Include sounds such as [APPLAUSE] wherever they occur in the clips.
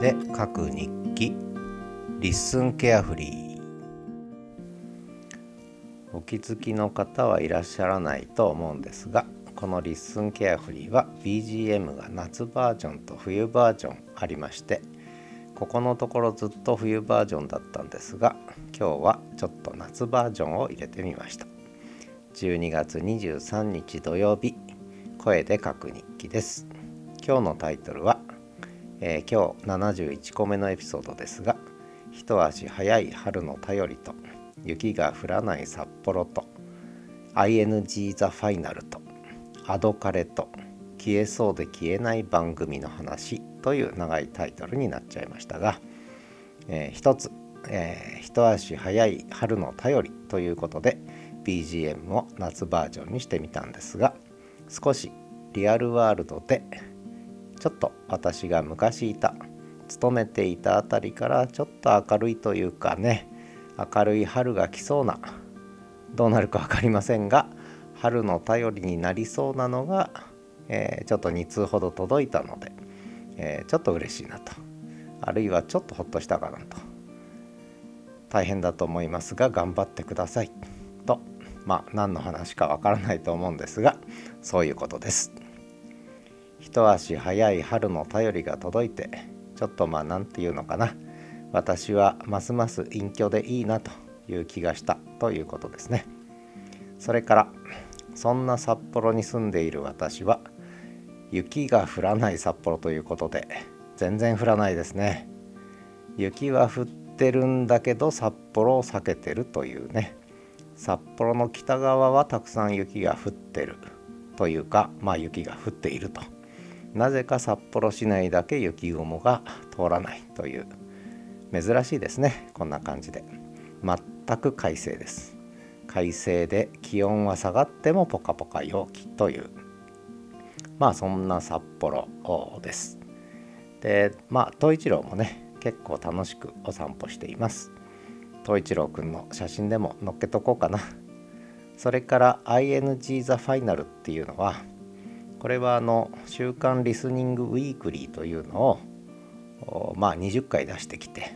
で書く日記。 LISTEN carefree。お気づきの方はいらっしゃらないと思うんですがこの LISTEN carefree は BGM が夏バージョンと冬バージョンありましてここのところずっと冬バージョンだったんですが今日はちょっと夏バージョンを入れてみました。12月23日土曜日声で書く日記です。今日のタイトルは、えー、今日71個目のエピソードですが一足早い春の便りと雪が降らない札幌と ING ザファイナルとアドカレと消えそうで消えない番組の話という長いタイトルになっちゃいましたが、えー、一つ、えー、一足早い春の便りということで BGM を夏バージョンにしてみたんですが少しリアルワールドでちょっと私が昔いた勤めていた辺りからちょっと明るいというかね明るい春が来そうなどうなるか分かりませんが春の頼りになりそうなのが、えー、ちょっと2通ほど届いたので、えー、ちょっと嬉しいなとあるいはちょっとほっとしたかなと大変だと思いますが頑張ってくださいとまあ何の話かわからないと思うんですがそういうことです。一足早い春の便りが届いてちょっとまあ何て言うのかな。私はますます隠居でいいなという気がしたということですね。それからそんな札幌に住んでいる私は雪が降らない札幌ということで全然降らないですね。雪は降ってるんだけど札幌を避けてるというね。札幌の北側はたくさん雪が降ってるというかまあ雪が降っていると。なぜか札幌市内だけ雪雲が通らないという。珍しいですね。こんな感じで。全く快晴です。快晴で気温は下がってもポカポカ陽気という。まあそんな札幌です。でまあ東一郎もね結構楽しくお散歩しています。東一郎くんの写真でも載っけとこうかな。それから ING ザファイナルっていうのはこれはあの週刊リスニングウィークリーというのをまあ20回出してきて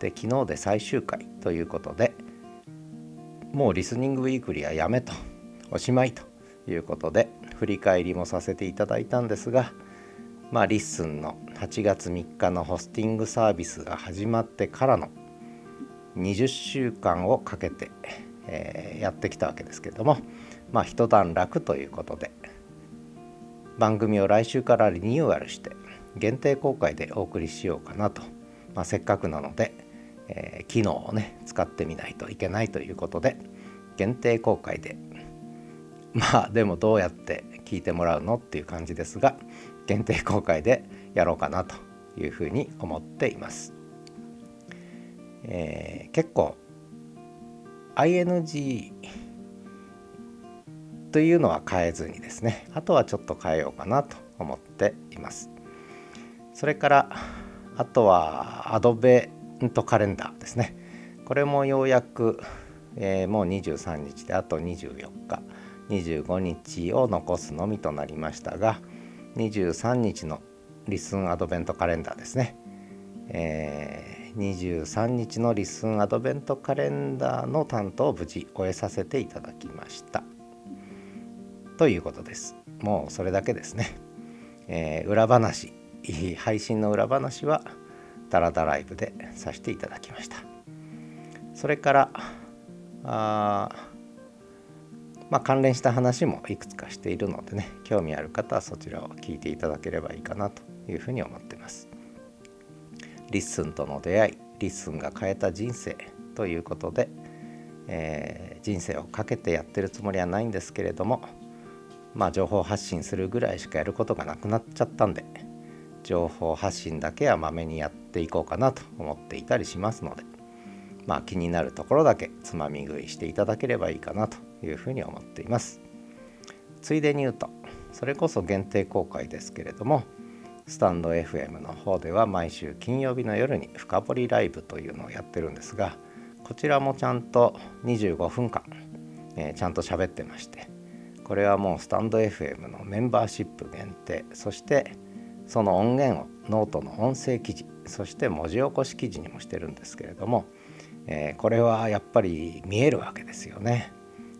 で昨日で最終回ということでもうリスニングウィークリーはやめとおしまいということで振り返りもさせていただいたんですがまあ LISTEN の8月3日のホスティングサービスが始まってからの20週間をかけて、えー、やってきたわけですけどもまあ一段落ということで番組を来週からリニューアルして限定公開でお送りしようかなと、まあ、せっかくなので、えー、機能をね使ってみないといけないということで限定公開でまあでもどうやって聞いてもらうのっていう感じですが限定公開でやろうかなというふうに思っています。えー、結構 ING というのは変えずにですねあとはちょっと変えようかなと思っています。それからあとはアドベントカレンダーですね。これもようやく、えー、もう23日であと24日25日を残すのみとなりましたが23日のリスンアドベントカレンダーですね、えー、23日のリスンアドベントカレンダーの担当を無事終えさせていただきました。ということです。もうそれだけですね、[LAUGHS] えー、裏話。配信の裏話はダラダライブでさせていただきました。それからあまあ、関連した話もいくつかしているのでね興味ある方はそちらを聞いていただければいいかなというふうに思っています。 LISTEN との出会い LISTEN が変えた人生ということで、えー、人生をかけてやってるつもりはないんですけれどもまあ情報発信するぐらいしかやることがなくなっちゃったんで情報発信だけはまめにやっていこうかなと思っていたりしますのでまあ気になるところだけつまみ食いしていただければいいかなというふうに思っています。ついでに言うとそれこそ限定公開ですけれどもスタンド FM の方では毎週金曜日の夜に深掘りライブというのをやってるんですがこちらもちゃんと25分間、えー、ちゃんと喋ってましてこれはもうスタンド FM のメンバーシップ限定そしてその音源をノートの音声記事そして文字起こし記事にもしてるんですけれども、えー、これはやっぱり見えるわけですよね。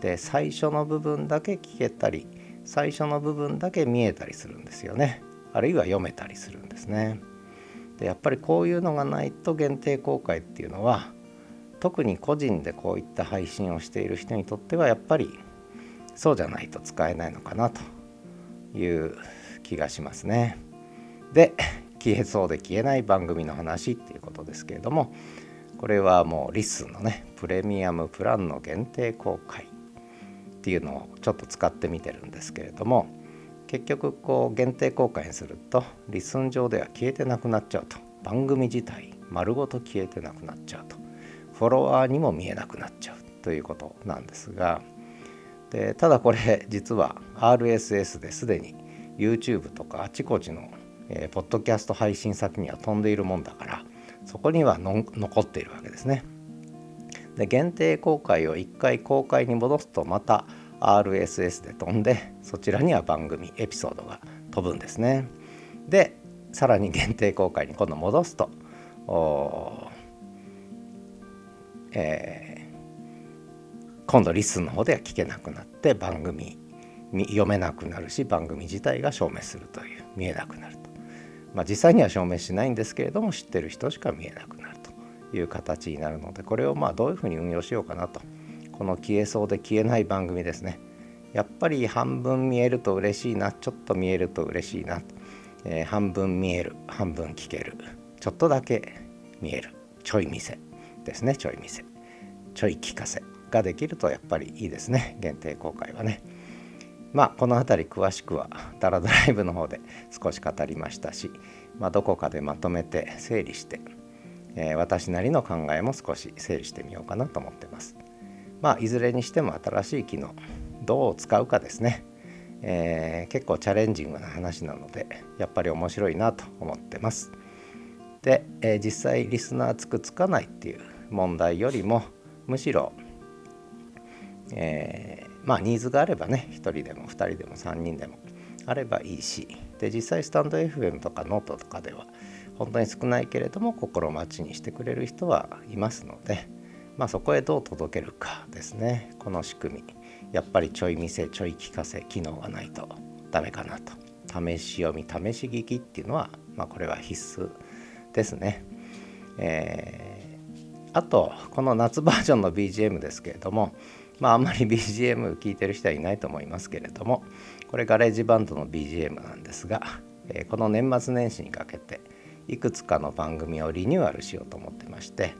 で最初の部分だけ聞けたり最初の部分だけ見えたりするんですよね。あるいは読めたりするんですね。でやっぱりこういうのがないと限定公開っていうのは特に個人でこういった配信をしている人にとってはやっぱりそうじゃないと使えないのかなという気がしますね。で消えそうで消えない番組の話っていうことですけれどもこれはもう LISTEN のねプレミアムプランの限定公開っていうのをちょっと使ってみてるんですけれども結局こう限定公開にすると LISTEN 上では消えてなくなっちゃうと番組自体丸ごと消えてなくなっちゃうとフォロワーにも見えなくなっちゃうということなんですがでただこれ実は RSS ですでに YouTube とかあちこちの、えー、ポッドキャスト配信先には飛んでいるもんだからそこには残っているわけですね。で限定公開を1回公開に戻すとまた RSS で飛んでそちらには番組エピソードが飛ぶんですね。でさらに限定公開に今度戻すとえー、今度リスンの方では聞けなくなって番組読めなくなるし番組自体が証明するという見えなくなると、まあ、実際には証明しないんですけれども知ってる人しか見えなくなるという形になるのでこれをまあどういうふうに運用しようかなと。この消えそうで消えない番組ですね。やっぱり半分見えると嬉しいな。ちょっと見えると嬉しいな、えー、半分見える半分聞ける。ちょっとだけ見える。ちょい見せですねちょい見せ。ちょい聞かせ。ができるとやっぱりいいですね。限定公開はね。まあこの辺り詳しくはダラドライブの方で少し語りましたし、まあ、どこかでまとめて整理して、えー、私なりの考えも少し整理してみようかなと思ってます。まあいずれにしても新しい機能どう使うかですね。えー、結構チャレンジングな話なのでやっぱり面白いなと思ってます。で、えー、実際リスナーつくつかないっていう問題よりもむしろ、えー、まあニーズがあればね1人でも2人でも3人でもあればいいしで実際スタンド FM とかノートとかでは本当に少ないけれども心待ちにしてくれる人はいますので、まあ、そこへどう届けるかですね。この仕組み。やっぱりちょい見せちょい聞かせ機能がないとダメかなと。試し読み試し聞きっていうのは、まあ、これは必須ですね。えーあとこの夏バージョンの BGM ですけれどもまああんまり [LAUGHS] BGM 聴いてる人はいないと思いますけれどもこれ GarageBand の BGM なんですが、えー、この年末年始にかけていくつかの番組をリニューアルしようと思ってまして、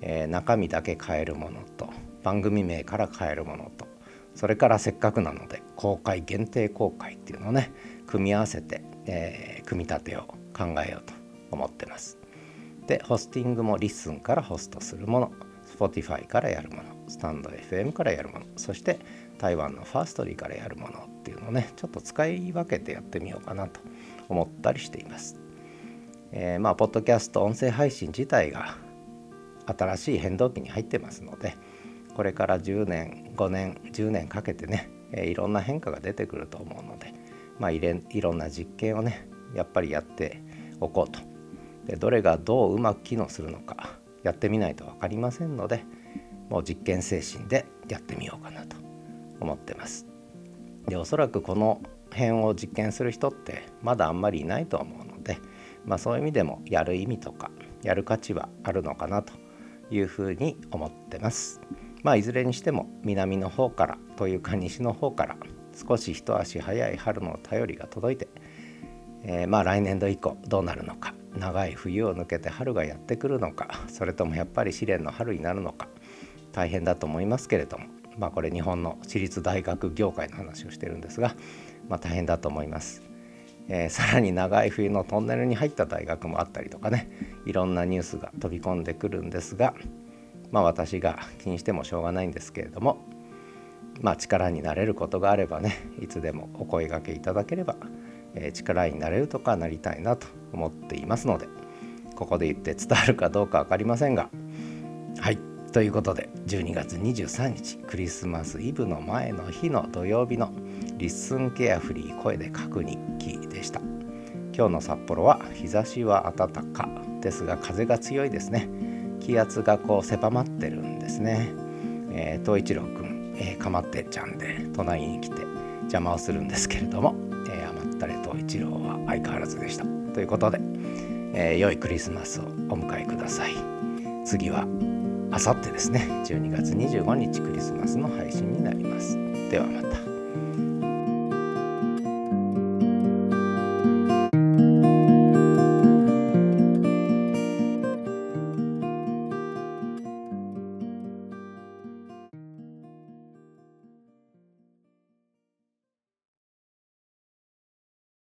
えー、中身だけ変えるものと番組名から変えるものとそれからせっかくなので公開限定公開っていうのをね組み合わせて、えー、組み立てを考えようと思ってます。でホスティングも LISTEN からホストするもの Spotify からやるものスタンド FM からやるものそして台湾の Firstory からやるものっていうのをねちょっと使い分けてやってみようかなと思ったりしています。えー、まあポッドキャスト音声配信自体が新しい変動期に入ってますのでこれから10年5年10年かけてね、え、いろんな変化が出てくると思うのでまあいろんな実験をねやっぱりやっておこうとでどれがどううまく機能するのかやってみないと分かりませんのでもう実験精神でやってみようかなと思ってます。でおそらくこの辺を実験する人ってまだあんまりいないと思うので、まあ、そういう意味でもやる意味とかやる価値はあるのかなというふうに思ってます。まあいずれにしても南の方からというか西の方から少し一足早い春の便りが届いて、えー、まあ来年度以降どうなるのか長い冬を抜けて春がやってくるのかそれともやっぱり試練の春になるのか大変だと思いますけれどもまあこれ日本の私立大学業界の話をしてるんですが、まあ、大変だと思います。えー、さらに長い冬のトンネルに入った大学もあったりとかねいろんなニュースが飛び込んでくるんですがまあ私が気にしてもしょうがないんですけれどもまあ力になれることがあればねいつでもお声がけいただければえ力になれるとかなりたいなと思っていますのでここで言って伝わるかどうか分かりませんがはいということで12月23日クリスマスイブの前の日の土曜日のリッスンケアフリー声で書く日記でした、今日の札幌は日差しは暖かですが風が強いですね。気圧がこう狭まってるんですね、えー、一郎くん、えー、かまってちゃんで隣に来て邪魔をするんですけれども、えー、甘ったれ東一郎は相変わらずでした。ということで、えー、良いクリスマスをお迎えください。次はあさってですね。12月25日クリスマスの配信になります。ではまた。